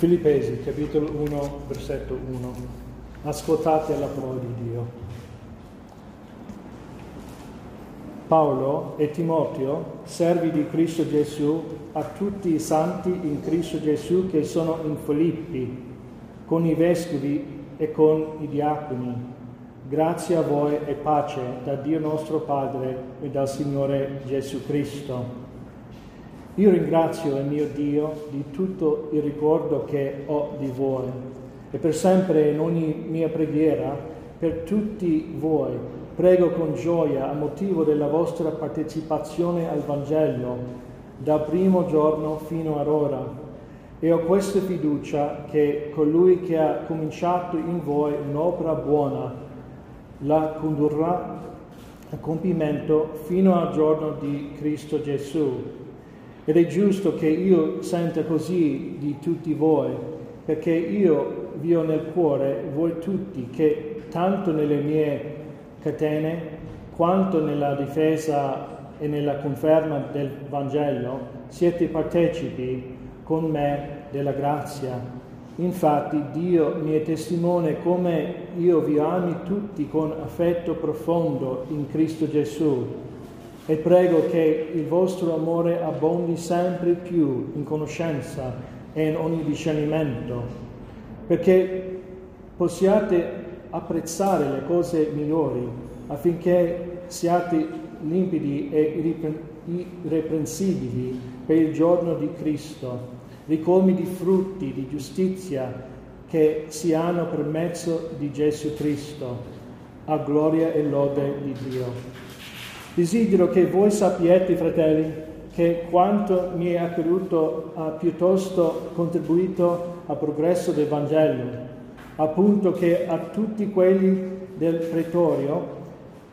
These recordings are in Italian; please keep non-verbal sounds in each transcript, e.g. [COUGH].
Filippesi, capitolo 1, versetto 1. Ascoltate la parola di Dio. Paolo e Timoteo, servi di Cristo Gesù, a tutti i santi in Cristo Gesù che sono in Filippi, con i vescovi e con i diaconi. Grazie a voi e pace da Dio nostro Padre e dal Signore Gesù Cristo. Io ringrazio il mio Dio di tutto il ricordo che ho di voi e per sempre in ogni mia preghiera per tutti voi prego con gioia a motivo della vostra partecipazione al Vangelo dal primo giorno fino ad ora e ho questa fiducia che colui che ha cominciato in voi un'opera buona la condurrà a compimento fino al giorno di Cristo Gesù. Ed è giusto che io senta così di tutti voi, perché io vi ho nel cuore voi tutti che tanto nelle mie catene quanto nella difesa e nella conferma del Vangelo siete partecipi con me della grazia. Infatti Dio mi è testimone come io vi ami tutti con affetto profondo in Cristo Gesù e prego che il vostro amore abbondi sempre più in conoscenza e in ogni discernimento, perché possiate apprezzare le cose migliori affinché siate limpidi e irreprensibili per il giorno di Cristo, ricolmi di frutti di giustizia che si hanno per mezzo di Gesù Cristo, a gloria e lode di Dio. Desidero che voi sappiate, fratelli, che quanto mi è accaduto ha piuttosto contribuito al progresso del Vangelo, appunto che a tutti quelli del pretorio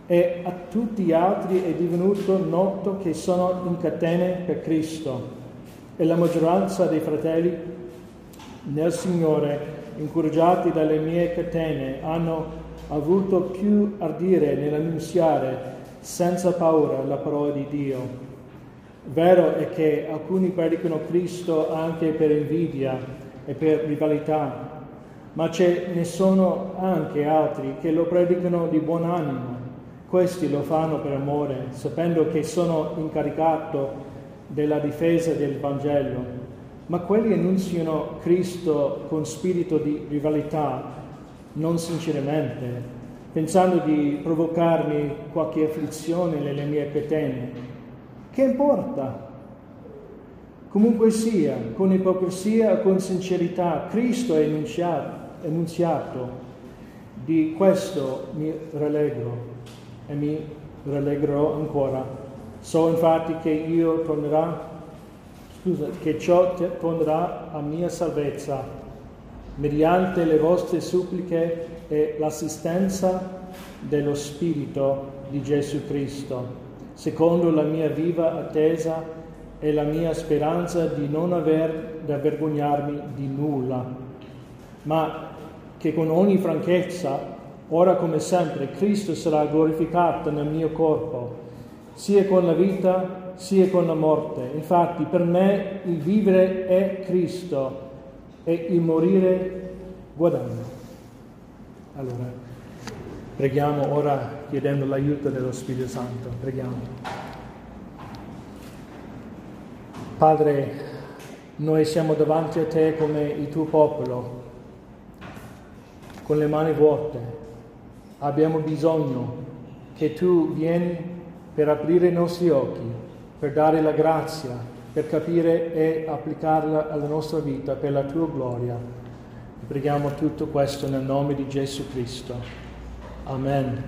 e a tutti gli altri è divenuto noto che sono in catene per Cristo. E la maggioranza dei fratelli nel Signore, incoraggiati dalle mie catene, hanno avuto più ardire nell'annunziare senza paura la parola di Dio. Vero è che alcuni predicano Cristo anche per invidia e per rivalità, ma ce ne sono anche altri che lo predicano di buon animo. Questi lo fanno per amore, sapendo che sono incaricato della difesa del Vangelo. Ma quelli annunziano Cristo con spirito di rivalità, non sinceramente, pensando di provocarmi qualche afflizione nelle mie catene. Che importa? Comunque sia, con ipocrisia o con sincerità, Cristo è enunciato, enunciato. Di questo mi rallegro e mi rallegrerò ancora. So infatti che io tornerà, scusa, che ciò tornerà a mia salvezza mediante le vostre suppliche e l'assistenza dello Spirito di Gesù Cristo, secondo la mia viva attesa e la mia speranza di non aver da vergognarmi di nulla, ma che con ogni franchezza, ora come sempre, Cristo sarà glorificato nel mio corpo, sia con la vita sia con la morte. Infatti per me il vivere è Cristo e il morire guadagno. Allora, preghiamo ora chiedendo l'aiuto dello Spirito Santo. Preghiamo. Padre, noi siamo davanti a te come il tuo popolo, con le mani vuote. Abbiamo bisogno che tu vieni per aprire i nostri occhi, per dare la grazia, per capire e applicarla alla nostra vita per la tua gloria. Preghiamo tutto questo nel nome di Gesù Cristo. Amen.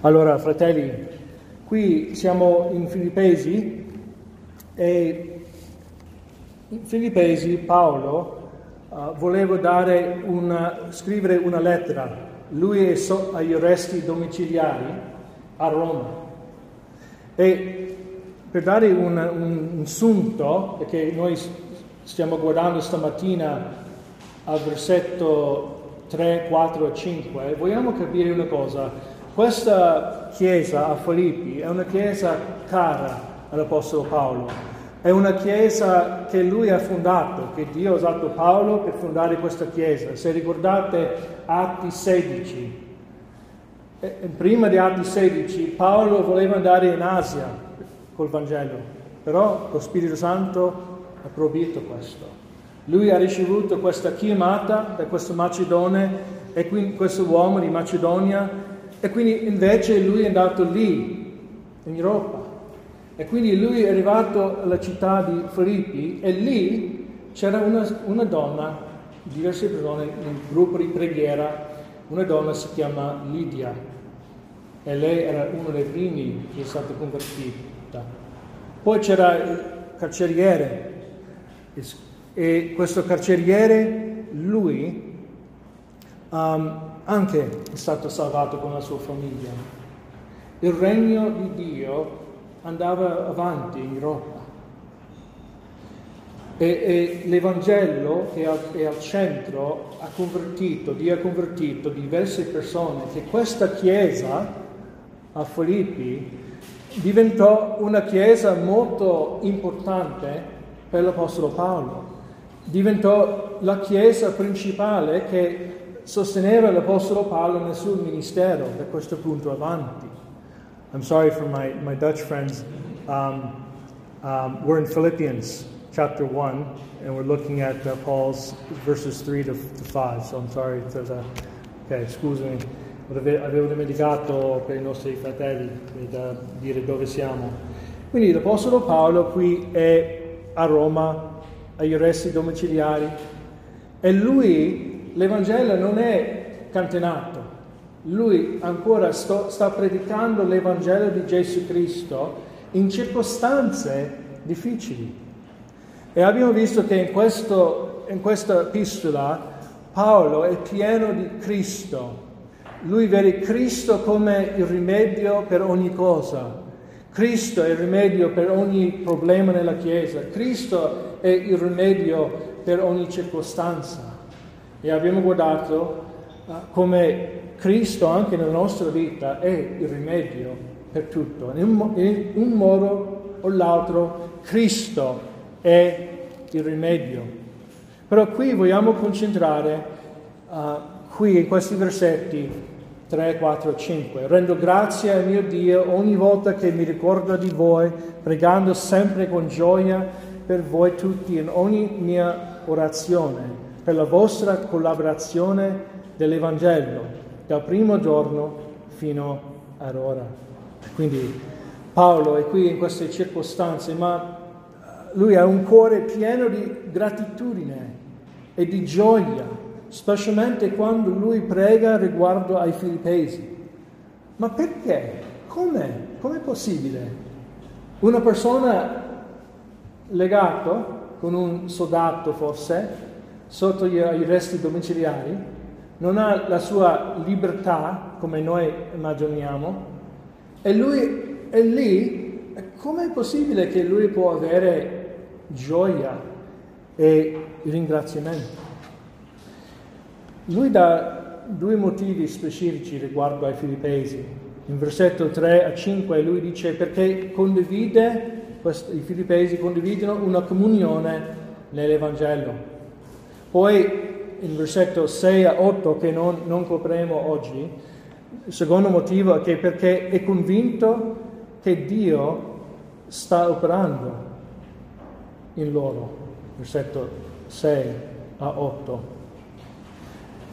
Allora, fratelli, qui siamo in Filippesi e in Filippesi Paolo uh, voleva una, scrivere una lettera. Lui è so, agli arresti domiciliari a Roma. E per dare un, un, un sunto, perché noi stiamo guardando stamattina al versetto 3, 4 e 5, vogliamo capire una cosa. questa chiesa a Filippi è una chiesa cara all'Apostolo Paolo, è una chiesa che lui ha fondato, che Dio ha usato Paolo per fondare questa chiesa. Se ricordate Atti 16, eh, prima di Atti 16 Paolo voleva andare in Asia col Vangelo, però lo Spirito Santo ha proibito questo. Lui ha ricevuto questa chiamata da questo Macedone e quindi questo uomo di Macedonia e quindi invece lui è andato lì, in Europa. E quindi lui è arrivato alla città di Filippi e lì c'era una, una donna, diverse persone, nel gruppo di preghiera, una donna si chiama Lidia e lei era uno dei primi che è stata convertita. Poi c'era il carceriere e questo carceriere, lui um, anche è stato salvato con la sua famiglia. Il regno di Dio andava avanti in Europa. E, e l'Evangelo che è al centro ha convertito, Dio ha convertito diverse persone, che questa chiesa a Filippi diventò una chiesa molto importante per l'Apostolo Paolo diventò la chiesa principale che sosteneva l'Apostolo Paolo nel suo ministero da questo punto avanti. I'm sorry for my, my Dutch friends. Um, um, we're in Philippians chapter 1, and we're looking at uh, Paul's verses 3 to, to 5, so I'm sorry for the... Ok, scusami, avevo dimenticato per i nostri fratelli da dire dove siamo. Quindi l'Apostolo Paolo qui è a Roma agli arresti domiciliari e lui, l'Evangelo non è cantenato, lui ancora sto, sta predicando l'Evangelo di Gesù Cristo in circostanze difficili. E abbiamo visto che in, questo, in questa epistola Paolo è pieno di Cristo. Lui vede Cristo come il rimedio per ogni cosa. Cristo è il rimedio per ogni problema nella Chiesa. Cristo è il rimedio per ogni circostanza. E abbiamo guardato uh, come Cristo anche nella nostra vita è il rimedio per tutto. In un, modo o l'altro Cristo è il rimedio. Però qui vogliamo concentrare, uh, qui in questi versetti 3, 4, 5. Rendo grazie a mio Dio ogni volta che mi ricordo di voi, pregando sempre con gioia per voi tutti in ogni mia orazione, per la vostra collaborazione dell'Evangelo, dal primo giorno fino ad ora. Quindi Paolo è qui in queste circostanze, ma lui ha un cuore pieno di gratitudine e di gioia, specialmente quando lui prega riguardo ai filippesi. Ma perché? Come? Com'è possibile? Una persona legato con un soldato forse sotto gli arresti domiciliari, non ha la sua libertà come noi immaginiamo e lui è lì, com'è possibile che lui può avere gioia e ringraziamento? Lui dà due motivi specifici riguardo ai filippesi. In versetto 3 a 5 lui dice perché condivide i filippesi condividono una comunione nell'Evangelo. Poi in versetto 6 a 8 che non, non copriamo oggi, il secondo motivo è che perché è convinto che Dio sta operando in loro, versetto 6 a 8.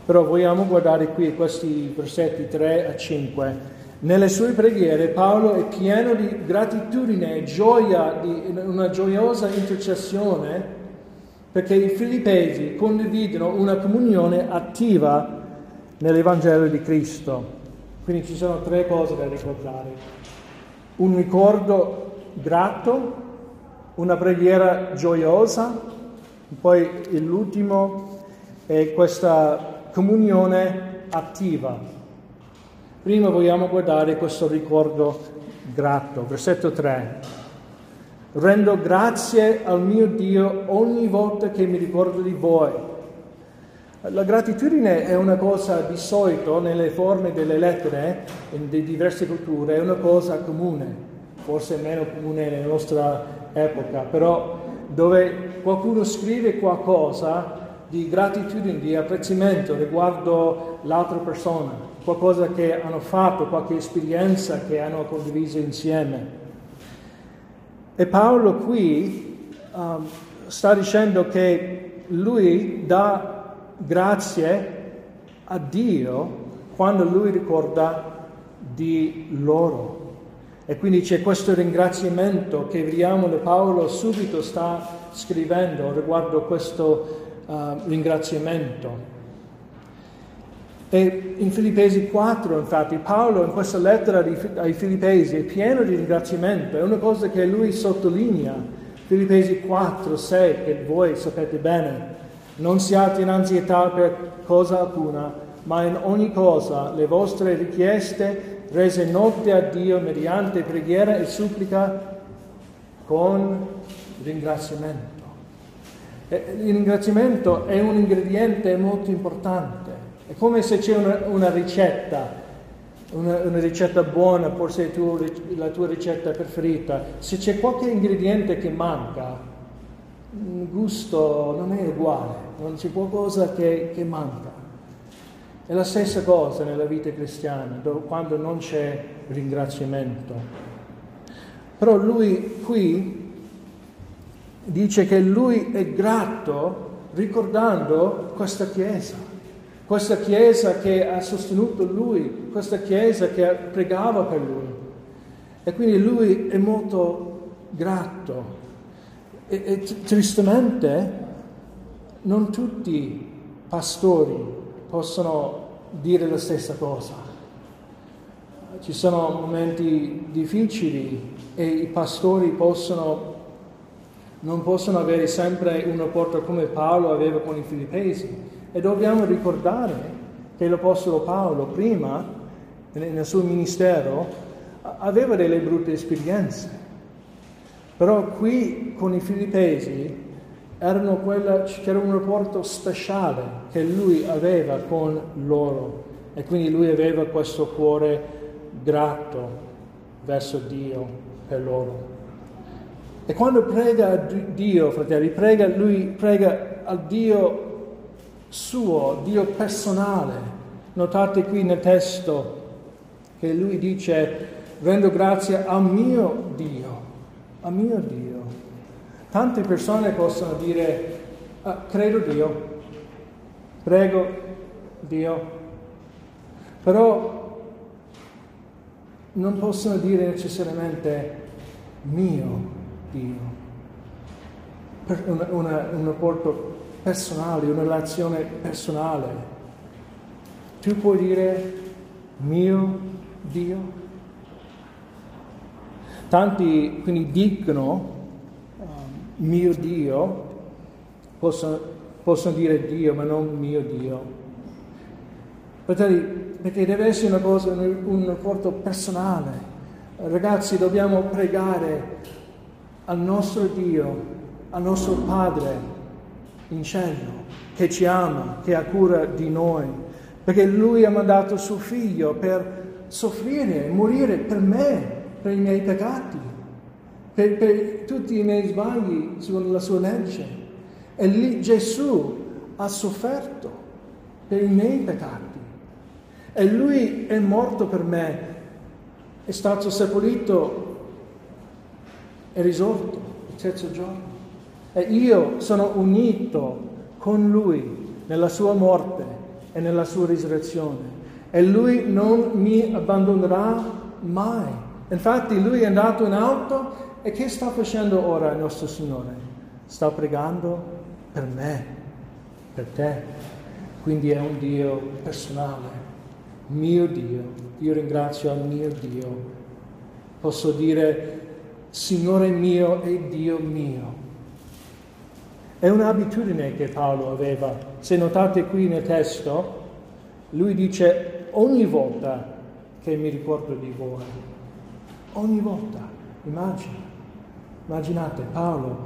Però vogliamo guardare qui questi versetti 3 a 5 nelle sue preghiere Paolo è pieno di gratitudine gioia, di una gioiosa intercessione, perché i filippesi condividono una comunione attiva nell'Evangelo di Cristo. Quindi ci sono tre cose da ricordare. Un ricordo grato, una preghiera gioiosa, poi l'ultimo è questa comunione attiva. Prima vogliamo guardare questo ricordo grato, versetto 3. Rendo grazie al mio Dio ogni volta che mi ricordo di voi. La gratitudine è una cosa di solito nelle forme delle lettere in diverse culture, è una cosa comune, forse meno comune nella nostra epoca, però dove qualcuno scrive qualcosa di gratitudine, di apprezzamento riguardo l'altra persona, qualcosa che hanno fatto, qualche esperienza che hanno condiviso insieme. E Paolo qui um, sta dicendo che lui dà grazie a Dio quando lui ricorda di loro. E quindi c'è questo ringraziamento che vediamo che Paolo subito sta scrivendo riguardo questo uh, ringraziamento. E in Filippesi 4, infatti, Paolo in questa lettera ai Filippesi è pieno di ringraziamento, è una cosa che lui sottolinea. Filippesi 4, 6, che voi sapete bene. Non siate in ansietà per cosa alcuna, ma in ogni cosa le vostre richieste rese note a Dio mediante preghiera e supplica con ringraziamento. Il ringraziamento è un ingrediente molto importante, è come se c'è una, una ricetta, una, una, ricetta buona, forse tu, la tua ricetta preferita, se c'è qualche ingrediente che manca, il gusto non è uguale, non c'è qualcosa che, che manca. È la stessa cosa nella vita cristiana, quando non c'è ringraziamento. Però lui qui dice che lui è grato ricordando questa Chiesa, questa Chiesa che ha sostenuto lui, questa Chiesa che pregava per lui. E quindi lui è molto grato. E, e tristemente non tutti i pastori possono dire la stessa cosa. Ci sono momenti difficili e i pastori possono non possono avere sempre un rapporto come Paolo aveva con i filippesi e dobbiamo ricordare che l'Apostolo Paolo prima, nel suo ministero, aveva delle brutte esperienze, però qui con i filippesi quella, c'era un rapporto speciale che lui aveva con loro e quindi lui aveva questo cuore grato verso Dio per loro. E quando prega a Dio, fratelli, prega, lui prega al Dio suo, Dio personale. Notate qui nel testo che lui dice, rendo grazie al mio Dio, al mio Dio. Tante persone possono dire, ah, credo Dio, prego Dio, però non possono dire necessariamente mio Dio. Una, una, un rapporto personale, una relazione personale. Tu puoi dire mio Dio? Tanti quindi dicono um, mio Dio, possono, possono dire Dio, ma non mio Dio. Perché deve essere una cosa, un rapporto personale. Ragazzi, dobbiamo pregare al nostro Dio, al nostro Padre in cielo, che ci ama, che ha cura di noi, perché Lui ha mandato suo figlio per soffrire, morire per me, per i miei peccati, per, per tutti i miei sbagli sulla sua legge. E lì Gesù ha sofferto per i miei peccati. E Lui è morto per me, è stato seppellito è risorto il terzo giorno. E io sono unito con Lui nella sua morte e nella sua risurrezione. E Lui non mi abbandonerà mai. Infatti Lui è andato in alto e che sta facendo ora il nostro Signore? Sta pregando per me, per te. Quindi è un Dio personale, mio Dio. Io ringrazio al mio Dio. Posso dire Signore mio e Dio mio. È un'abitudine che Paolo aveva. Se notate qui nel testo, lui dice ogni volta che mi ricordo di voi. Ogni volta. Immagina. Immaginate Paolo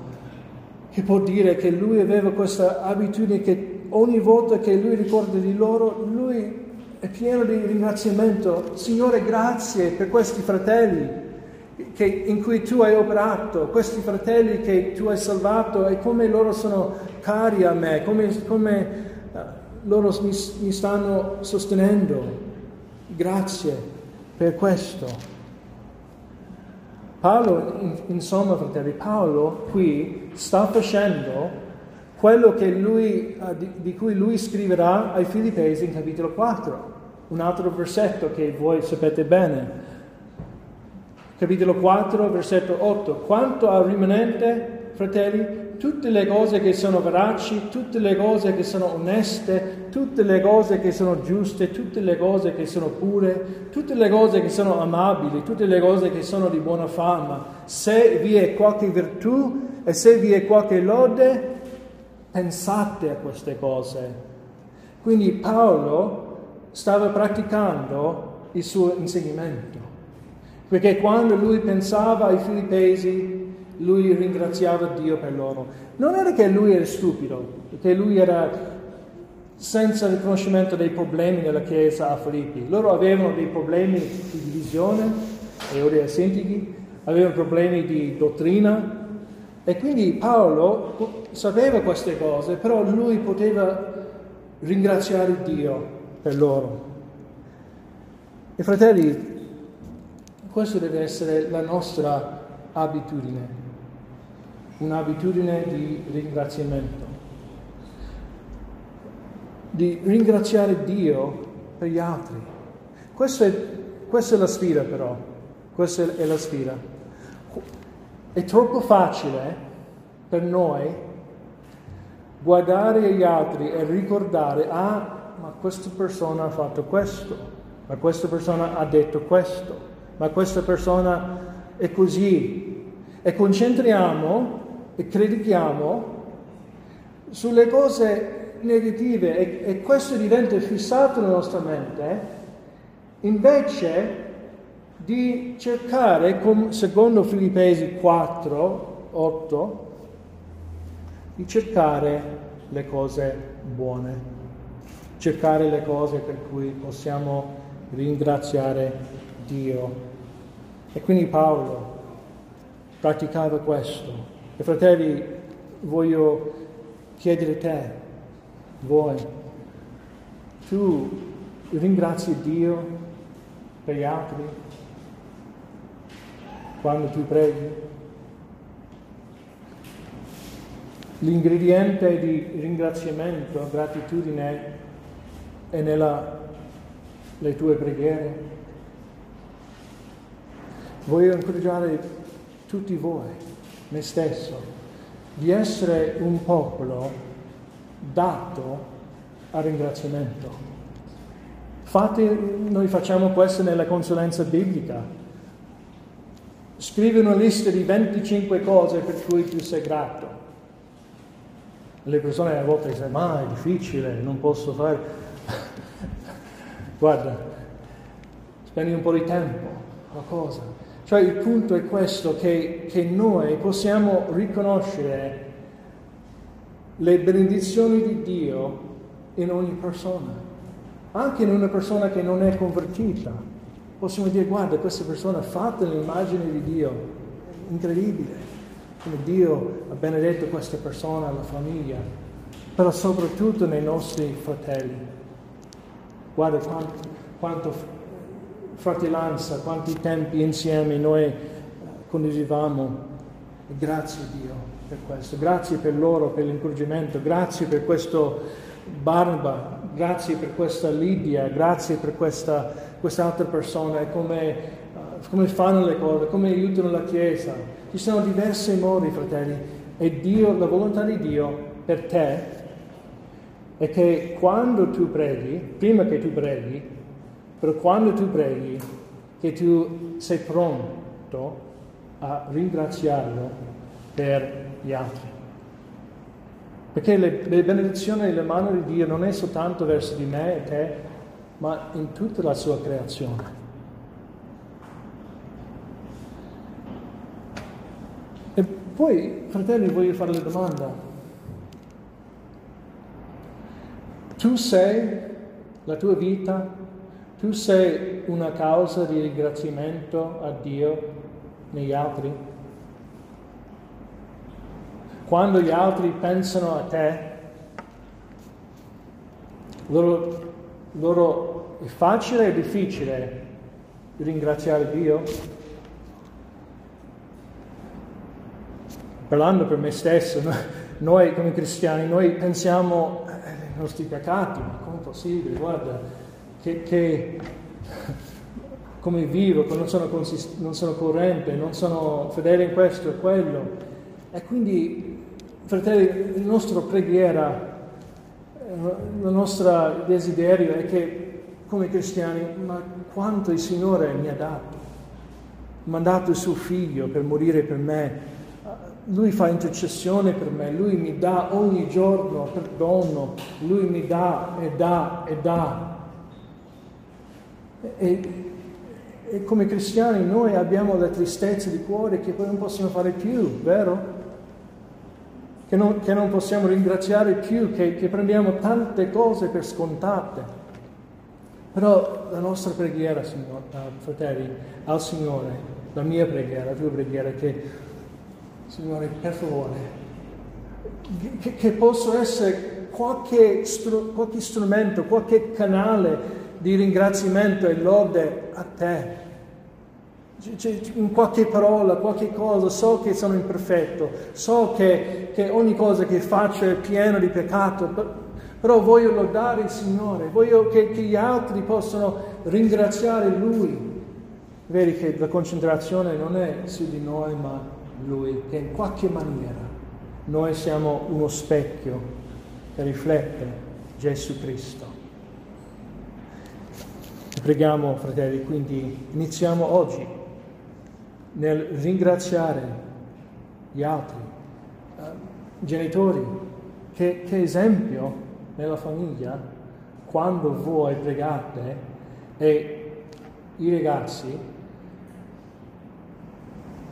che può dire che lui aveva questa abitudine che ogni volta che lui ricorda di loro, lui è pieno di ringraziamento. Signore, grazie per questi fratelli che, in cui tu hai operato, questi fratelli che tu hai salvato e come loro sono cari a me, come, come uh, loro mi, mi stanno sostenendo. Grazie per questo. Paolo, insomma, fratelli, Paolo qui sta facendo quello lui, di, di, cui lui scriverà ai Filippesi in capitolo 4, un altro versetto che voi sapete bene capitolo 4, versetto 8. Quanto al rimanente, fratelli, tutte le cose che sono veraci, tutte le cose che sono oneste, tutte le cose che sono giuste, tutte le cose che sono pure, tutte le cose che sono amabili, tutte le cose che sono di buona fama, se vi è qualche virtù e se vi è qualche lode, pensate a queste cose. Quindi Paolo stava praticando il suo insegnamento. Perché quando lui pensava ai filippesi, lui ringraziava Dio per loro. Non era che lui era stupido, che lui era senza riconoscimento dei problemi della Chiesa a Filippi. Loro avevano dei problemi di divisione, e ora sentiti, avevano problemi di dottrina, e quindi Paolo sapeva queste cose, però lui poteva ringraziare Dio per loro. E fratelli, questo deve essere la nostra abitudine, un'abitudine di ringraziamento, di ringraziare Dio per gli altri. Questa è, questa è la sfida però, questa è la sfida. È troppo facile per noi guardare gli altri e ricordare, ah, ma questa persona ha fatto questo, ma questa persona ha detto questo ma questa persona è così. E concentriamo e crediamo sulle cose negative. E, e questo diventa fissato nella nostra mente invece di cercare, secondo Filippesi 4, 8, di cercare le cose buone, cercare le cose per cui possiamo ringraziare Dio e quindi Paolo praticava questo. E fratelli, voglio chiedere a te, voi, tu ringrazi Dio per gli altri quando tu preghi? L'ingrediente di ringraziamento, gratitudine è nelle tue preghiere. Voglio incoraggiare tutti voi, me stesso, di essere un popolo dato al ringraziamento. Fate, noi facciamo questo nella consulenza biblica. Scrivi una lista di 25 cose per cui tu sei grato. Le persone a volte dicono, ma è difficile, non posso fare. [LAUGHS] Guarda, spendi un po' di tempo, qualcosa. Cioè il punto è questo, che, che noi possiamo riconoscere le benedizioni di Dio in ogni persona, anche in una persona che non è convertita. Possiamo dire, guarda, questa persona è fatta nell'immagine di Dio, incredibile, come Dio ha benedetto questa persona, la famiglia, però soprattutto nei nostri fratelli. Guarda quanto, quanto fratellanza, quanti tempi insieme noi eh, condividevamo. Grazie Dio per questo, grazie per loro, per l'incoraggiamento, grazie per questo Barba, grazie per questa Lidia, grazie per questa, quest'altra persona e come, uh, come fanno le cose, come aiutano la Chiesa. Ci sono diversi modi, fratelli, e Dio, la volontà di Dio per te è che quando tu preghi, prima che tu preghi, però quando tu preghi, che tu sei pronto a ringraziarlo per gli altri. Perché le, le benedizioni e le mani di Dio non è soltanto verso di me e te, ma in tutta la sua creazione. E poi, fratelli, voglio fare la domanda. Tu sei la tua vita, tu sei una causa di ringraziamento a Dio negli altri. Quando gli altri pensano a te, loro, loro è facile e difficile ringraziare Dio? Parlando per me stesso, noi come cristiani, noi pensiamo ai nostri peccati, ma come è possibile? Guarda, che, che come vivo, non sono, consist- non sono corrente, non sono fedele in questo e quello. E quindi, fratelli, la nostra preghiera, il nostro desiderio è che come cristiani, ma quanto il Signore mi ha dato. Mandato il suo figlio per morire per me. Lui fa intercessione per me, lui mi dà ogni giorno perdono, lui mi dà e dà e dà. E, e come cristiani noi abbiamo la tristezza di cuore che poi non possiamo fare più, vero? Che non, che non possiamo ringraziare più, che, che prendiamo tante cose per scontate. Però la nostra preghiera, signor, fratelli, al Signore, la mia preghiera, la tua preghiera, che, Signore, per favore, che, che possa essere qualche, qualche strumento, qualche canale di ringraziamento e lode a te. In qualche parola, qualche cosa, so che sono imperfetto, so che, che ogni cosa che faccio è piena di peccato, però voglio lodare il Signore, voglio che, che gli altri possano ringraziare Lui. Vedi che la concentrazione non è su di noi, ma Lui, che in qualche maniera noi siamo uno specchio che riflette Gesù Cristo. Preghiamo, fratelli, quindi iniziamo oggi nel ringraziare gli altri, uh, genitori, che, che esempio nella famiglia, quando voi pregate e i ragazzi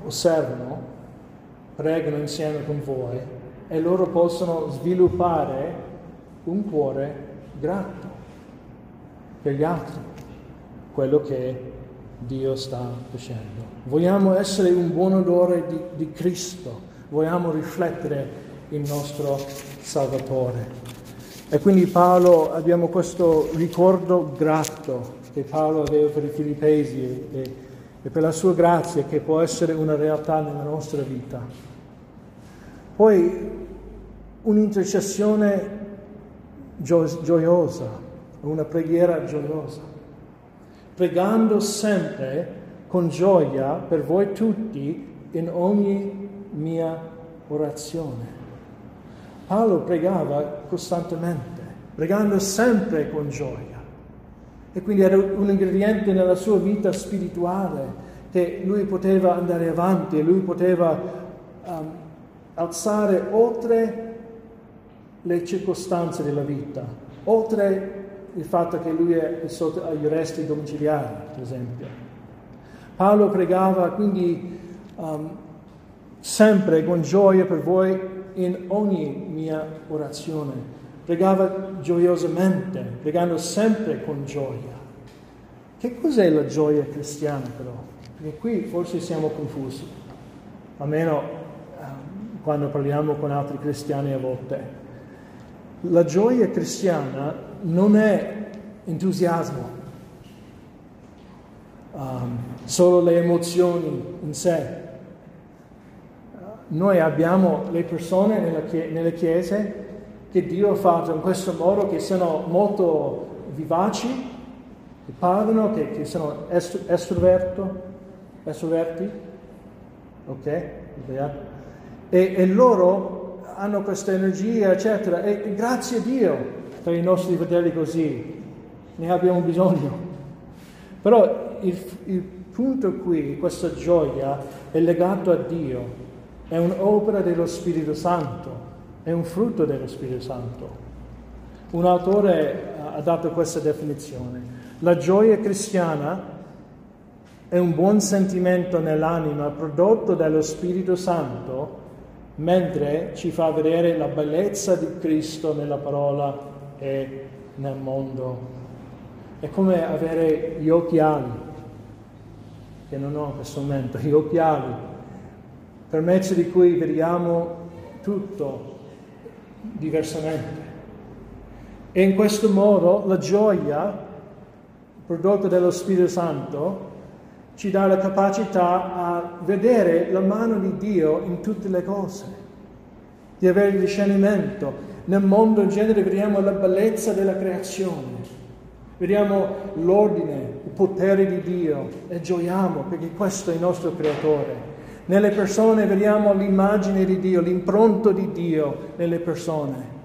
osservano, pregano insieme con voi e loro possono sviluppare un cuore grato per gli altri, quello che Dio sta facendo. Vogliamo essere un buon odore di, di Cristo, vogliamo riflettere il nostro Salvatore. E quindi Paolo, abbiamo questo ricordo grato che Paolo aveva per i filippesi e, e per la sua grazia che può essere una realtà nella nostra vita. Poi un'intercessione gio- gioiosa, una preghiera gioiosa, pregando sempre con gioia per voi tutti in ogni mia orazione. Paolo pregava costantemente, pregando sempre con gioia. E quindi era un ingrediente nella sua vita spirituale che lui poteva andare avanti, lui poteva um, alzare oltre le circostanze della vita, oltre il fatto che lui è sotto agli arresti domiciliari, per esempio. Paolo pregava quindi um, sempre con gioia per voi in ogni mia orazione. Pregava gioiosamente, pregando sempre con gioia. Che cos'è la gioia cristiana però? Perché qui forse siamo confusi, almeno eh, quando parliamo con altri cristiani a volte. La gioia cristiana non è entusiasmo, um, solo le emozioni in sé, noi abbiamo le persone nelle chiese che Dio ha fatto in questo modo, che sono molto vivaci, che parlano, che, che sono estroverti, ok? E, e, loro hanno questa energia, eccetera, e grazie a Dio per i nostri fratelli così, ne abbiamo bisogno. Però il, il punto qui, questa gioia, è legato a Dio è un'opera dello Spirito Santo, è un frutto dello Spirito Santo. Un autore ha dato questa definizione. La gioia cristiana è un buon sentimento nell'anima prodotto dallo Spirito Santo mentre ci fa vedere la bellezza di Cristo nella parola e nel mondo. È come avere gli occhiali, che non ho in questo momento, gli occhiali, per mezzo di cui vediamo tutto diversamente. E in questo modo la gioia prodotta dallo Spirito Santo ci dà la capacità a vedere la mano di Dio in tutte le cose, di avere il discernimento. Nel mondo in genere vediamo la bellezza della creazione, vediamo l'ordine, il potere di Dio e gioiamo perché questo è il nostro creatore. Nelle persone vediamo l'immagine di Dio, l'impronto di Dio nelle persone.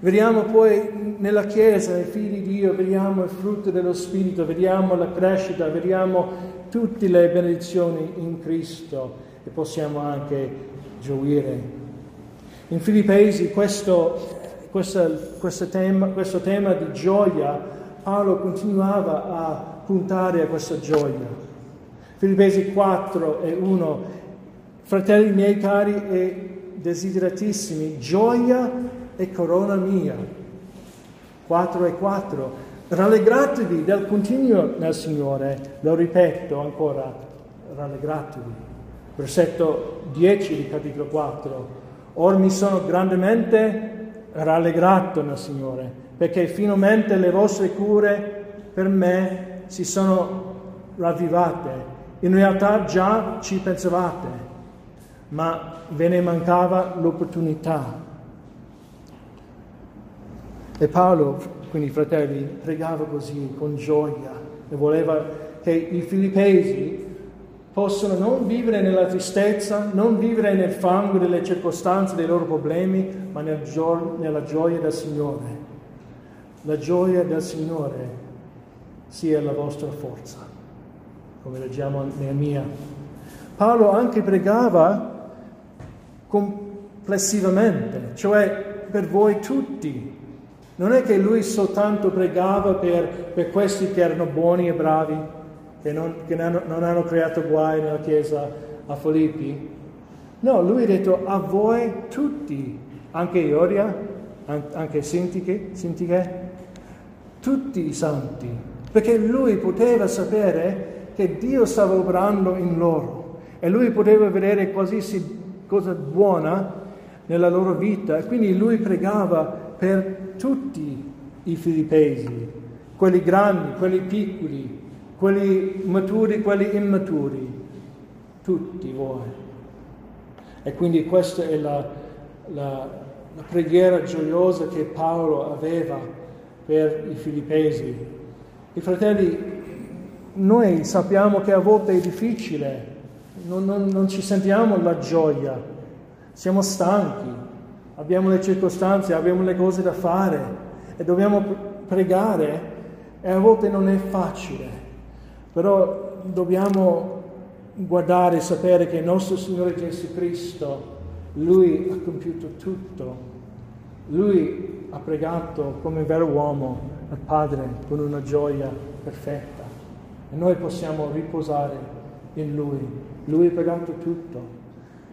Vediamo poi nella Chiesa, i figli di Dio, vediamo il frutto dello Spirito, vediamo la crescita, vediamo tutte le benedizioni in Cristo e possiamo anche gioire. In Filippesi questo, questo, questo, tema, questo tema di gioia, Paolo continuava a puntare a questa gioia. Filippesi 4 e 1, fratelli miei cari e desideratissimi, gioia e corona mia. 4 e 4, Rallegratevi del continuo nel Signore, lo ripeto ancora, rallegratevi. Versetto 10 di capitolo 4. Or mi sono grandemente rallegrato nel Signore, perché finalmente le vostre cure per me si sono ravvivate. In realtà già ci pensavate, ma ve ne mancava l'opportunità. E Paolo quindi fratelli, pregava così con gioia e voleva che i filippesi possano non vivere nella tristezza, non vivere nel fango delle circostanze, dei loro problemi, ma nel gio- nella gioia del Signore. La gioia del Signore sia la vostra forza, come leggiamo nella mia. Paolo anche pregava complessivamente, cioè per voi tutti, non è che lui soltanto pregava per, per questi che erano buoni e bravi, che, non, che non, hanno creato guai nella chiesa a Filippi. No, lui ha detto a voi tutti, anche Ioria, anche Sintiche, Sintiche, tutti i santi, perché lui poteva sapere che Dio stava operando in loro e lui poteva vedere qualsiasi cosa buona nella loro vita e quindi lui pregava per tutti i filippesi, quelli grandi, quelli piccoli, quelli maturi, quelli immaturi, tutti voi. E quindi questa è la, la, la preghiera gioiosa che Paolo aveva per i filippesi. I fratelli, noi sappiamo che a volte è difficile, non, non, non ci sentiamo la gioia, siamo stanchi, abbiamo le circostanze, abbiamo le cose da fare e dobbiamo pregare e a volte non è facile, però dobbiamo guardare e sapere che il nostro Signore Gesù Cristo, Lui ha compiuto tutto, Lui ha pregato come vero uomo al Padre con una gioia perfetta. E noi possiamo riposare in Lui, Lui ha pregato tutto.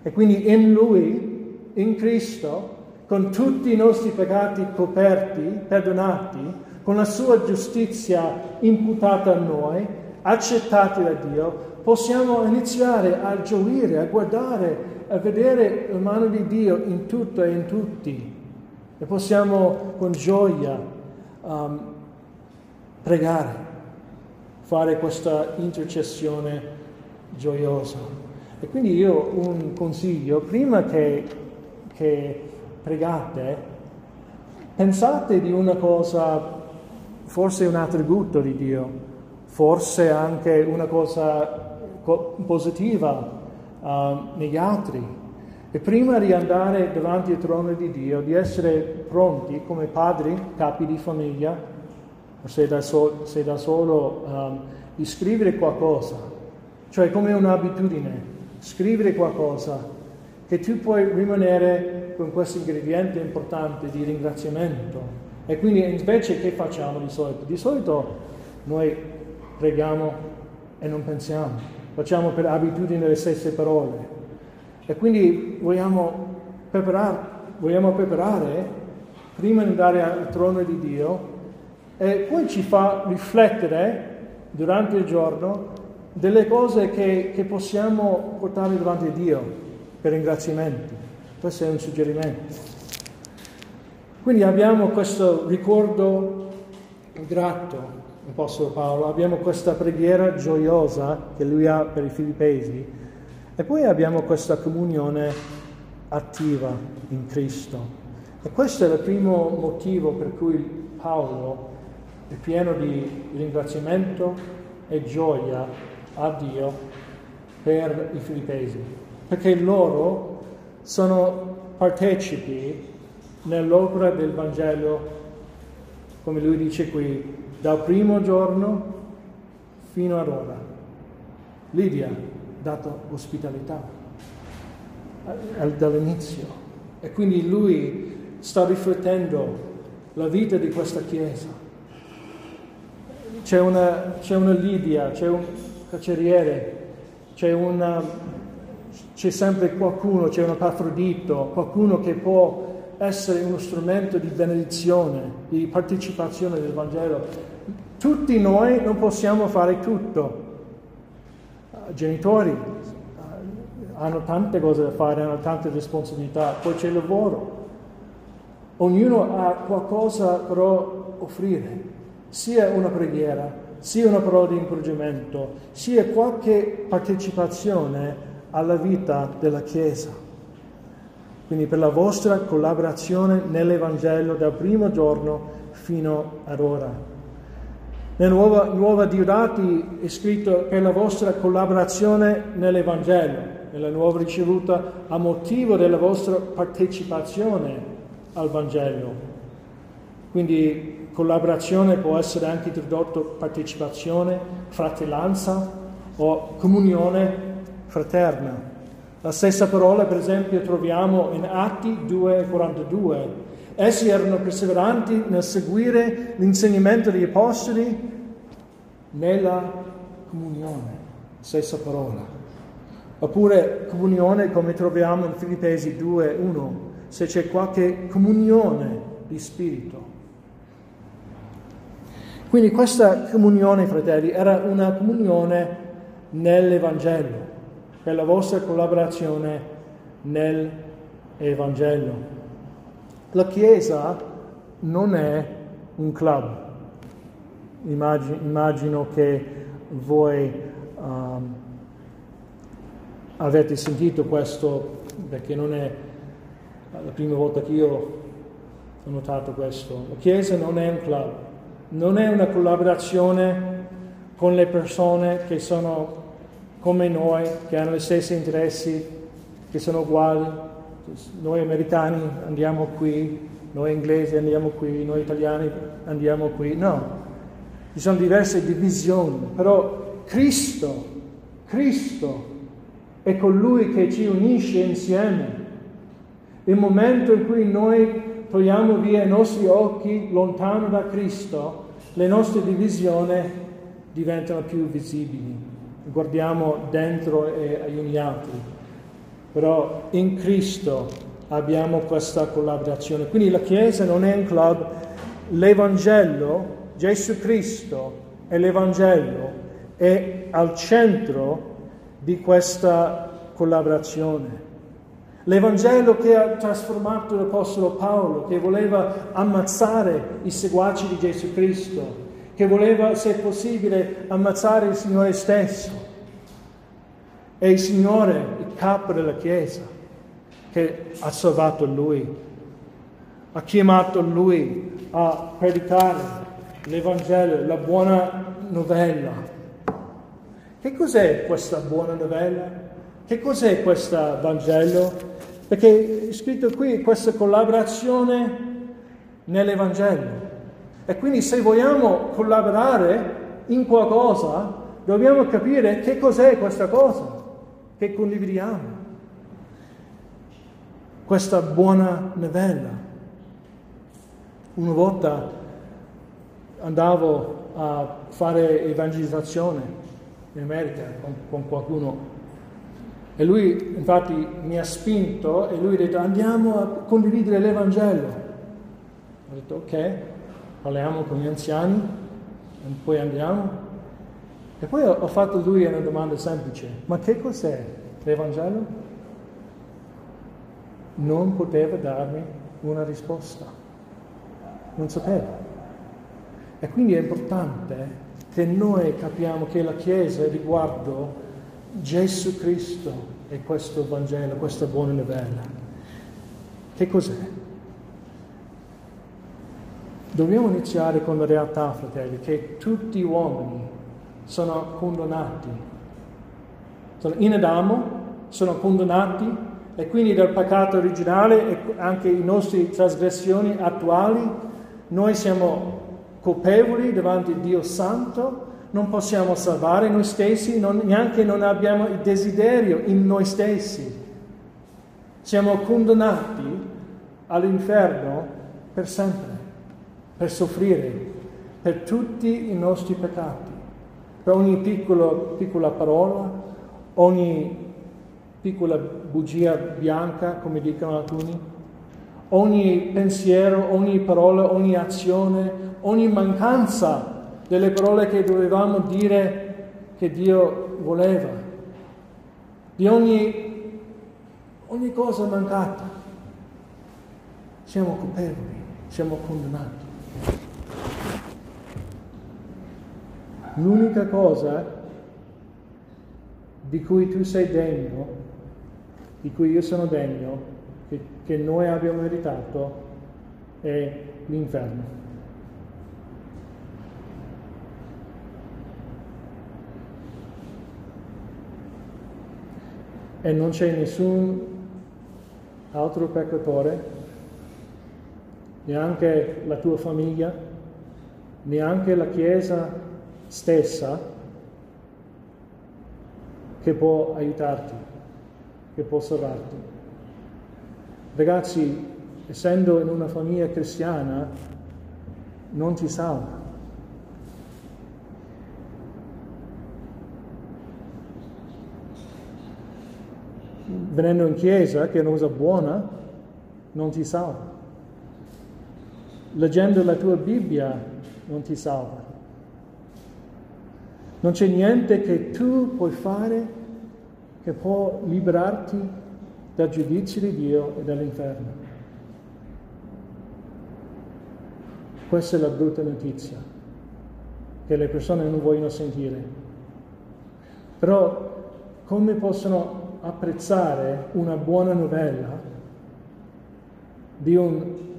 E quindi in Lui in Cristo, con tutti i nostri peccati coperti, perdonati, con la sua giustizia imputata a noi, accettati da Dio, possiamo iniziare a gioire, a guardare, a vedere la mano di Dio in tutto e in tutti. E possiamo con gioia um, pregare, fare questa intercessione gioiosa. E quindi io un consiglio, prima che che pregate, pensate di una cosa, forse un attributo di Dio, forse anche una cosa positiva uh, negli altri. E prima di andare davanti al trono di Dio, di essere pronti come padri, capi di famiglia, se da, so, se da solo, um, di scrivere qualcosa, cioè come un'abitudine, scrivere qualcosa che tu puoi rimanere con questo ingrediente importante di ringraziamento. E quindi invece che facciamo di solito? Di solito noi preghiamo e non pensiamo, facciamo per abitudine le stesse parole. E quindi vogliamo preparare, vogliamo preparare prima di andare al trono di Dio e poi ci fa riflettere durante il giorno delle cose che, che possiamo portare davanti a Dio per ringraziamenti. Questo è un suggerimento. Quindi abbiamo questo ricordo grato, Apostolo Paolo, abbiamo questa preghiera gioiosa che lui ha per i filippesi e poi abbiamo questa comunione attiva in Cristo. E questo è il primo motivo per cui Paolo è pieno di ringraziamento e gioia a Dio per i filippesi, perché loro sono partecipi nell'opera del Vangelo, come lui dice qui, dal primo giorno fino ad ora. Lidia ha dato ospitalità dall'inizio e quindi lui sta riflettendo la vita di questa Chiesa. C'è una, c'è una Lidia, c'è un carceriere, c'è, una, c'è sempre qualcuno, c'è un Epafrodito, qualcuno che può essere uno strumento di benedizione, di partecipazione del Vangelo. Tutti noi non possiamo fare tutto. Genitori hanno tante cose da fare, hanno tante responsabilità, poi c'è il lavoro. Ognuno ha qualcosa però offrire, sia una preghiera, sia una parola di incoraggiamento, sia qualche partecipazione alla vita della Chiesa. Quindi per la vostra collaborazione nell'Evangelo dal primo giorno fino ad ora. Nella nuova, nuova Diodati è scritto per la vostra collaborazione nell'Evangelo, nella nuova ricevuta a motivo della vostra partecipazione al Vangelo. Quindi collaborazione può essere anche tradotto partecipazione, fratellanza o comunione fraterna. La stessa parola, per esempio, troviamo in Atti 2,42. Essi erano perseveranti nel seguire l'insegnamento degli apostoli nella comunione. Stessa parola. Oppure comunione come troviamo in Filippesi 2,1 se c'è qualche comunione di spirito. Quindi questa comunione, fratelli, era una comunione nell'Evangelo, per la vostra collaborazione nell'Evangelo. La Chiesa non è un club. Immagino, immagino che voi um, avete sentito questo perché non è la prima volta che io ho notato questo. La Chiesa non è un club, non è una collaborazione con le persone che sono come noi, che hanno gli stessi interessi, che sono uguali. Noi americani andiamo qui, noi inglesi andiamo qui, noi italiani andiamo qui. No, ci sono diverse divisioni, però Cristo, Cristo è colui che ci unisce insieme. Il momento in cui noi togliamo via i nostri occhi lontano da Cristo, le nostre divisioni diventano più visibili. Guardiamo dentro e agli gli altri. Però in Cristo abbiamo questa collaborazione. Quindi la Chiesa non è un club, l'Evangelo, Gesù Cristo e l'Evangelo è al centro di questa collaborazione. L'Evangelo che ha trasformato l'Apostolo Paolo, che voleva ammazzare i seguaci di Gesù Cristo, che voleva, se possibile, ammazzare il Signore stesso. E il Signore, il capo della Chiesa, che ha salvato Lui, ha chiamato Lui a predicare l'Evangelo, la buona novella. Che cos'è questa buona novella? Che cos'è questo Vangelo? Perché è scritto qui questa collaborazione nell'Evangelo. E quindi se vogliamo collaborare in qualcosa, dobbiamo capire che cos'è questa cosa che condividiamo. Questa buona novella. Una volta andavo a fare evangelizzazione in America con, con qualcuno e lui infatti mi ha spinto e lui ha detto andiamo a condividere l'Evangelo. Ho detto ok. Parliamo con gli anziani, e poi andiamo. E poi ho fatto lui una domanda semplice, ma che cos'è l'Evangelo? Non poteva darmi una risposta, non sapeva. E quindi è importante che noi capiamo che la Chiesa riguardo Gesù Cristo e questo Vangelo, questa buona novella. Che cos'è? Dobbiamo iniziare con la realtà, fratelli, che tutti gli uomini sono condannati. In Adamo sono condannati e quindi dal peccato originale e anche le nostre trasgressioni attuali noi siamo colpevoli davanti a Dio Santo, non possiamo salvare noi stessi, non, neanche non abbiamo il desiderio in noi stessi. Siamo condannati all'inferno per sempre per soffrire per tutti i nostri peccati, per ogni piccolo, piccola parola, ogni piccola bugia bianca, come dicono alcuni, ogni pensiero, ogni parola, ogni azione, ogni mancanza delle parole che dovevamo dire che Dio voleva, di ogni, ogni cosa mancata. Siamo colpevoli, siamo condannati. L'unica cosa di cui tu sei degno, di cui io sono degno, che, che noi abbiamo meritato, è l'inferno. E non c'è nessun altro peccatore, neanche la tua famiglia, neanche la Chiesa stessa che può aiutarti, che può salvarti. Ragazzi, essendo in una famiglia cristiana, non ti salva. Venendo in chiesa, che è una cosa buona, non ti salva. Leggendo la tua Bibbia non ti salva. Non c'è niente che tu puoi fare che può liberarti dal giudizio di Dio e dall'inferno. Questa è la brutta notizia che le persone non vogliono sentire. Però come possono apprezzare una buona novella di un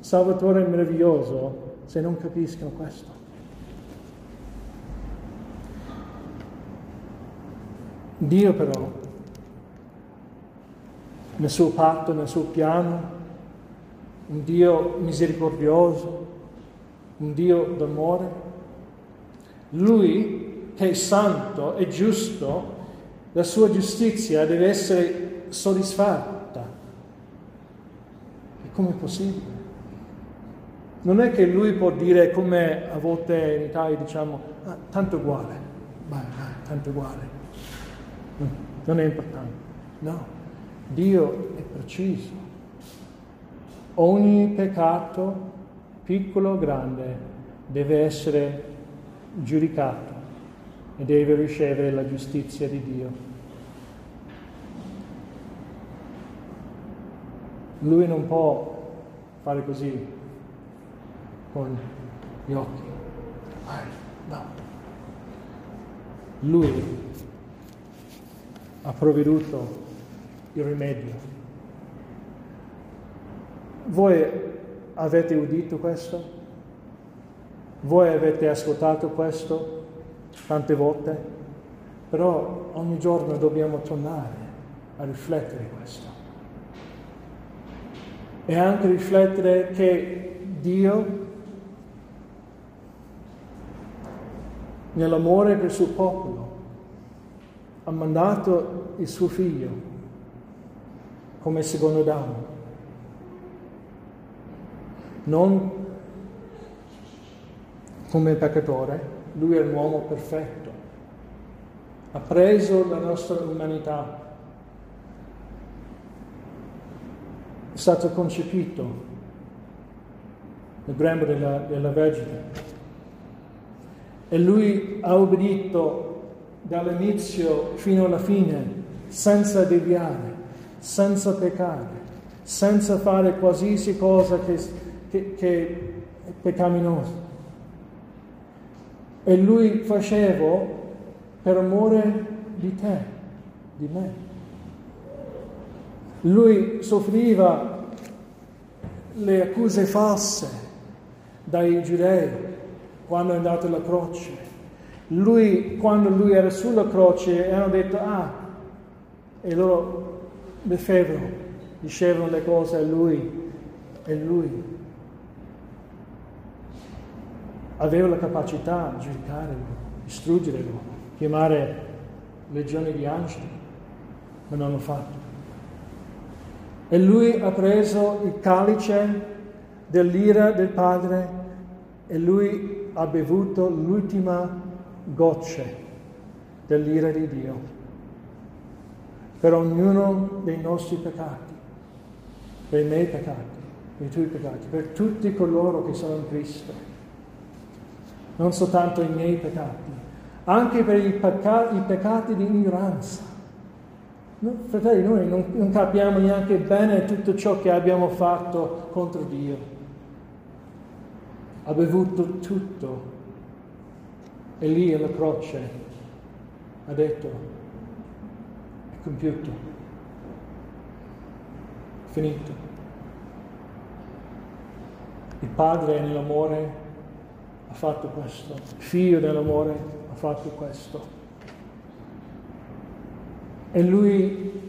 Salvatore meraviglioso se non capiscono questo? Dio però, nel suo patto, nel suo piano, un Dio misericordioso, un Dio d'amore, Lui che è santo e giusto, la sua giustizia deve essere soddisfatta. E come è possibile? Non è che lui può dire come a volte in Italia diciamo, ah, tanto uguale, vai, vai, tanto uguale non è importante. No, Dio è preciso. Ogni peccato, piccolo o grande, deve essere giudicato e deve ricevere la giustizia di Dio. Lui non può fare così con gli occhi. No. Lui ha provveduto il rimedio. Voi avete udito questo? Voi avete ascoltato questo tante volte? Però ogni giorno dobbiamo tornare a riflettere questo. E anche riflettere che Dio, nell'amore per il suo popolo, ha mandato il suo figlio come secondo Adamo, non come peccatore, lui è l'uomo perfetto, ha preso la nostra umanità, è stato concepito nel grembo della, della Vergine. E lui ha obbedito dall'inizio fino alla fine, senza deviare, senza peccare, senza fare qualsiasi cosa che, che, che è peccaminosa. E lui faceva per amore di te, di me. Lui soffriva le accuse false dai giudei quando è andato alla croce. Lui, quando lui era sulla croce, hanno detto, ah, e loro beffevano, dicevano le cose a lui, e lui aveva la capacità di giudicare distruggere chiamare legioni di angeli, ma non l'ha fatto. E lui ha preso il calice dell'ira del Padre e lui ha bevuto l'ultima goccia dell'ira di Dio per ognuno dei nostri peccati, per i miei peccati, per i tuoi peccati, per tutti coloro che sono in Cristo, non soltanto i miei peccati, anche per i, pecca- i peccati di ignoranza. No, fratelli, noi non, non capiamo neanche bene tutto ciò che abbiamo fatto contro Dio ha bevuto tutto lì alla croce ha detto è compiuto, è finito. Il padre nell'amore ha fatto questo, il figlio nell'amore ha fatto questo. E lui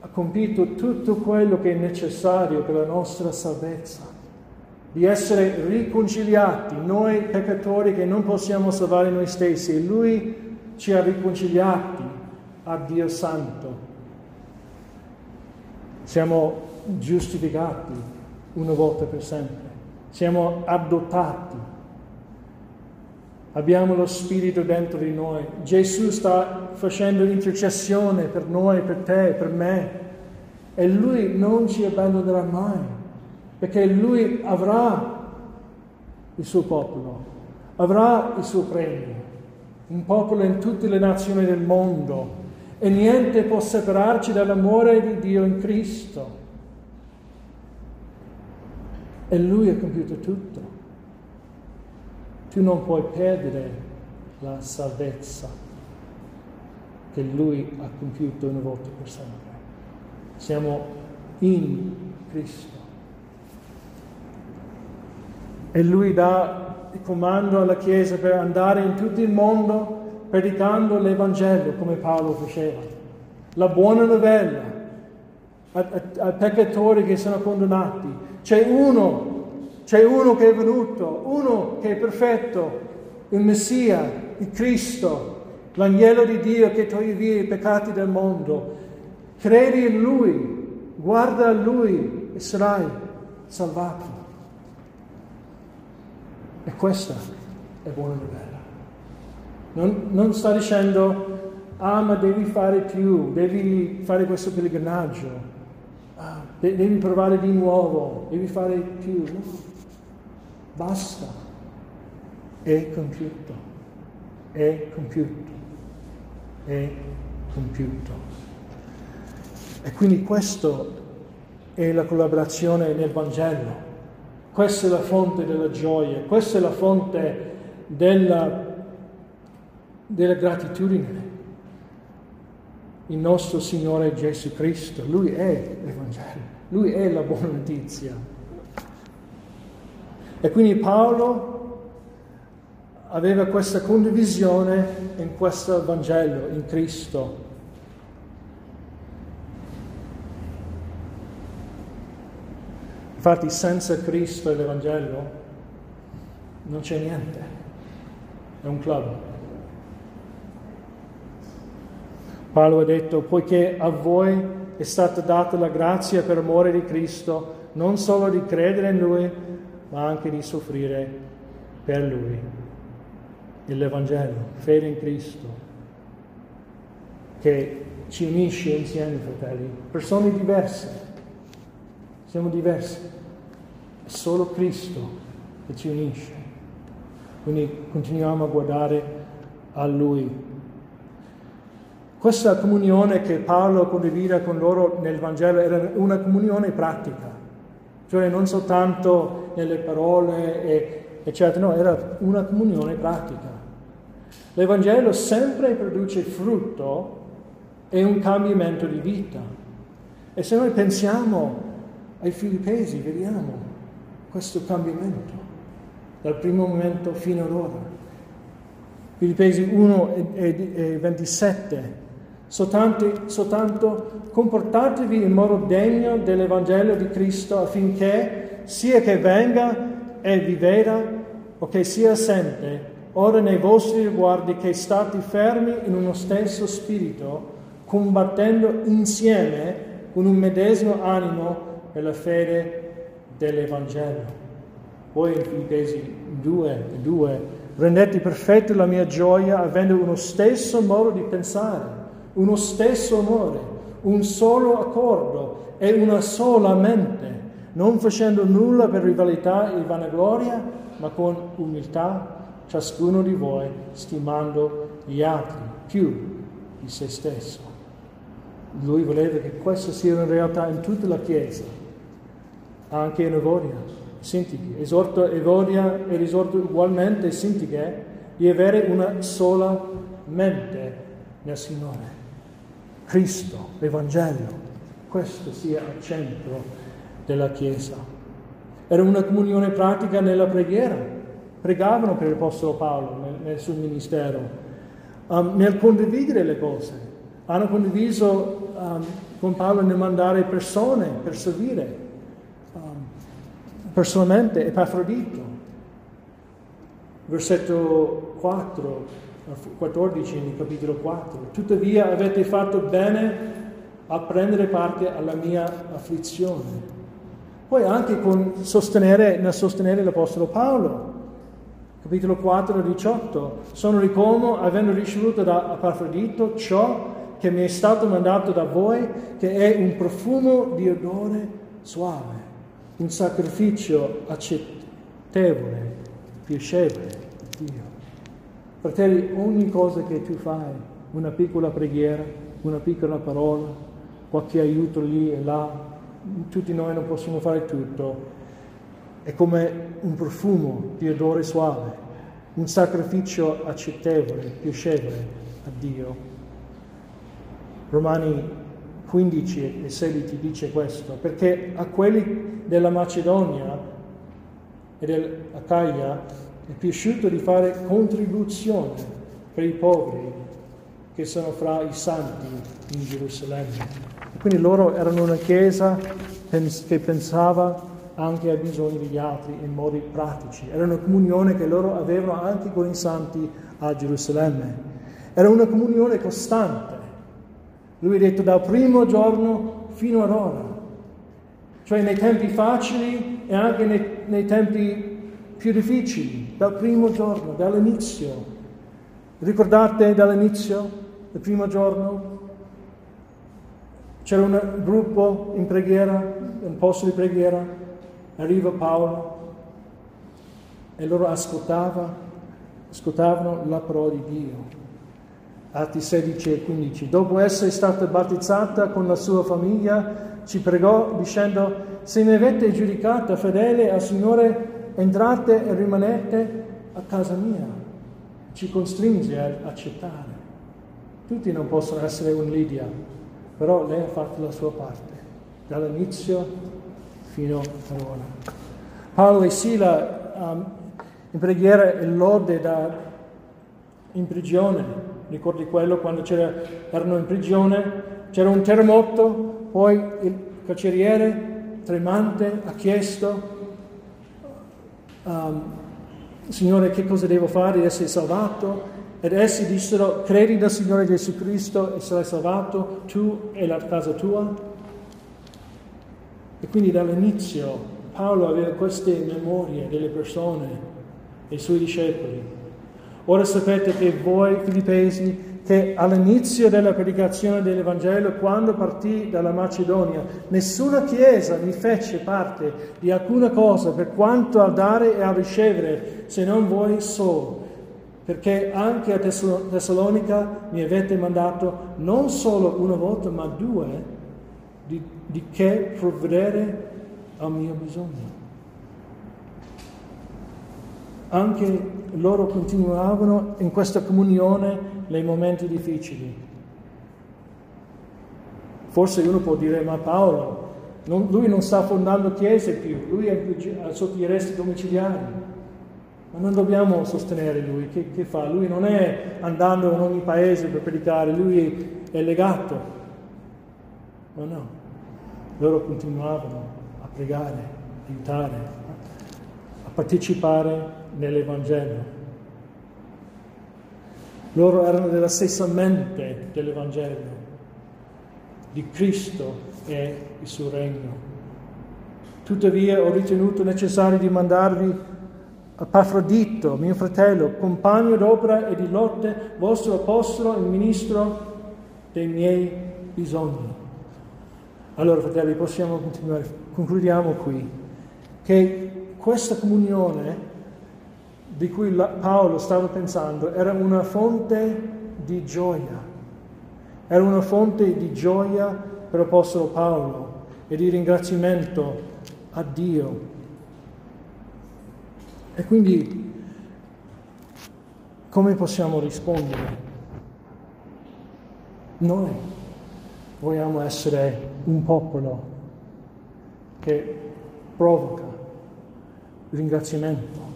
ha compiuto tutto quello che è necessario per la nostra salvezza di essere riconciliati, noi peccatori che non possiamo salvare noi stessi, e Lui ci ha riconciliati a Dio Santo. Siamo giustificati una volta per sempre, siamo adottati, abbiamo lo Spirito dentro di noi. Gesù sta facendo intercessione per noi, per te, per me, e Lui non ci abbandonerà mai perché lui avrà il suo popolo, avrà il suo premio, un popolo in tutte le nazioni del mondo e niente può separarci dall'amore di Dio in Cristo. E lui ha compiuto tutto. Tu non puoi perdere la salvezza che lui ha compiuto una volta per sempre. Siamo in Cristo. E lui dà il comando alla Chiesa per andare in tutto il mondo predicando l'Evangelo come Paolo faceva. La buona novella ai peccatori che sono condannati. C'è uno, c'è uno che è venuto, uno che è perfetto, il Messia, il Cristo, l'agnello di Dio che toglie via i peccati del mondo. Credi in Lui, guarda a Lui e sarai salvato. E questa è buona novella. Non, non sta dicendo, ah ma devi fare più, devi fare questo pellegrinaggio, ah, devi provare di nuovo, devi fare più. No, basta. È compiuto. È compiuto. È compiuto. E quindi questo è la collaborazione nel Vangelo questa è la fonte della gioia, questa è la fonte della, della gratitudine. Il nostro Signore Gesù Cristo, Lui è l'Evangelo, Lui è la buona notizia. E quindi Paolo aveva questa condivisione in questo Vangelo, in Cristo. Infatti senza Cristo e l'Evangelo non c'è niente, è un club. Paolo ha detto, poiché a voi è stata data la grazia per amore di Cristo, non solo di credere in Lui, ma anche di soffrire per Lui. L'Evangelo, fede in Cristo, che ci unisce insieme, fratelli, persone diverse siamo diversi. È solo Cristo che ci unisce. Quindi continuiamo a guardare a Lui. Questa comunione che Paolo condivide con loro nel Vangelo era una comunione pratica, cioè non soltanto nelle parole, eccetera, no, era una comunione pratica. L'Evangelo sempre produce frutto e un cambiamento di vita. E se noi pensiamo ai filippesi, vediamo questo cambiamento dal primo momento fino ad ora. Filippesi 1 e 27 Soltanto, soltanto comportatevi in modo degno dell'Evangelo di Cristo affinché sia che venga e vi veda o che sia assente, ora nei vostri riguardi che state fermi in uno stesso spirito, combattendo insieme con un medesimo animo per la fede dell'Evangelo. Poi in Filippesi 2, 2 rendete perfetta la mia gioia avendo uno stesso modo di pensare uno stesso amore, un solo accordo e una sola mente, non facendo nulla per rivalità e vanagloria, ma con umiltà, ciascuno di voi stimando gli altri più di se stesso. Lui voleva che questa sia una realtà in tutta la Chiesa, anche in Evodia. Sintiche. Esorto Evodia e risorto ugualmente Sintiche di avere una sola mente nel Signore. Cristo, l'Evangelo, questo sia al centro della Chiesa. Era una comunione pratica nella preghiera, pregavano per l'Apostolo Paolo nel, nel suo ministero, um, nel condividere le cose. Hanno condiviso um, con Paolo nel mandare persone per servire, personalmente Epafrodito. Versetto 4 14 nel capitolo 4. Tuttavia avete fatto bene a prendere parte alla mia afflizione. Poi anche con sostenere, nel sostenere l'Apostolo Paolo, capitolo 4, 18, sono ricolmo avendo ricevuto da Epafrodito ciò che mi è stato mandato da voi, che è un profumo di odore suave, un sacrificio accettevole, piacevole a Dio. Fratelli, ogni cosa che tu fai, una piccola preghiera, una piccola parola, qualche aiuto lì e là, tutti noi non possiamo fare tutto, è come un profumo di odore suave, un sacrificio accettevole, piacevole a Dio. Romani 15 e 16 dice questo, perché a quelli della Macedonia e dell'Acaia è piaciuto di fare contribuzione per i poveri che sono fra i santi in Gerusalemme. Quindi loro erano una chiesa che pensava anche ai bisogni degli altri in modi pratici. Era una comunione che loro avevano anche con i santi a Gerusalemme. Era una comunione costante. Lui ha detto dal primo giorno fino ad ora. Cioè nei tempi facili e anche nei, nei tempi più difficili, dal primo giorno, dall'inizio. Ricordate dall'inizio, il primo giorno? C'era un gruppo in preghiera, un posto di preghiera, arriva Paolo e loro ascoltavano, ascoltavano la parola di Dio. Atti 16 e 15. Dopo essere stata battezzata con la sua famiglia, ci pregò dicendo, se mi avete giudicata fedele al Signore, entrate e rimanete a casa mia, ci costringe a accettare. Tutti non possono essere un Lidia, però lei ha fatto la sua parte, dall'inizio fino ad ora. Paolo e Sila um, in preghiera e lode da, in prigione, ricordi quello quando erano in prigione, c'era un terremoto, poi il carceriere tremante ha chiesto um, Signore che cosa devo fare di essere salvato? Ed essi dissero, credi nel Signore Gesù Cristo e sarai salvato tu e la casa tua? E quindi dall'inizio Paolo aveva queste memorie delle persone, dei suoi discepoli. Ora sapete che voi, filippesi, che all'inizio della predicazione dell'Evangelo, quando partì dalla Macedonia, nessuna chiesa mi fece parte di alcuna cosa per quanto a dare e a ricevere, se non voi solo. Perché anche a Tessalonica mi avete mandato non solo una volta, ma due, di, di che provvedere al mio bisogno anche loro continuavano in questa comunione nei momenti difficili. Forse uno può dire, ma Paolo, non, lui non sta fondando chiese più, lui è sotto gli arresti domiciliari. Ma non dobbiamo sostenere lui, che, che fa? Lui non è andando in ogni paese per predicare, lui è legato. Ma no, loro continuavano a pregare, aiutare, a partecipare nell'Evangelo. Loro erano della stessa mente dell'Evangelo, di Cristo e il suo regno. Tuttavia ho ritenuto necessario di mandarvi a mio fratello, compagno d'opera e di lotte, vostro apostolo e ministro dei miei bisogni. Allora, fratelli, possiamo continuare. Concludiamo qui che questa comunione di cui Paolo stava pensando era una fonte di gioia. Era una fonte di gioia per l'Apostolo Paolo e di ringraziamento a Dio. E quindi come possiamo rispondere? Noi vogliamo essere un popolo che provoca ringraziamento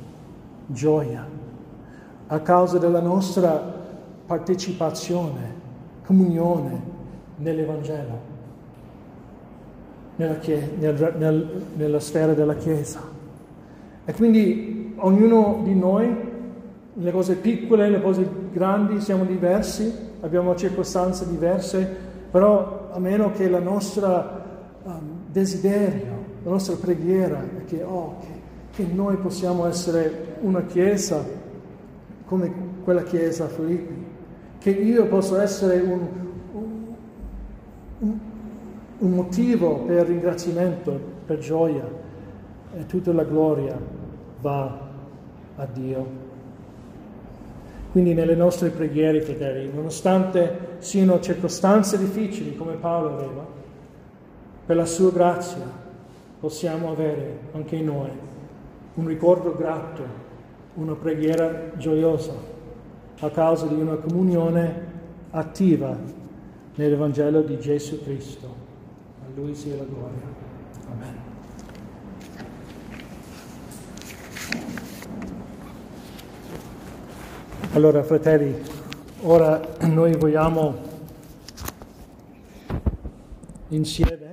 gioia a causa della nostra partecipazione, comunione nell'Evangelo, nella, nel, nel, nella sfera della Chiesa. E quindi ognuno di noi, le cose piccole, le cose grandi, siamo diversi, abbiamo circostanze diverse, però a meno che la nostra um, desiderio, la nostra preghiera è che, oh, che che noi possiamo essere una chiesa come quella chiesa a Filippi, che io posso essere un, un, un motivo per ringraziamento, per gioia e tutta la gloria va a Dio. Quindi nelle nostre preghiere, fratelli, nonostante siano circostanze difficili come Paolo aveva, per la sua grazia possiamo avere anche noi un ricordo grato, una preghiera gioiosa a causa di una comunione attiva nell'Evangelo di Gesù Cristo. A Lui sia la gloria. Amen. Allora, fratelli, ora noi vogliamo insieme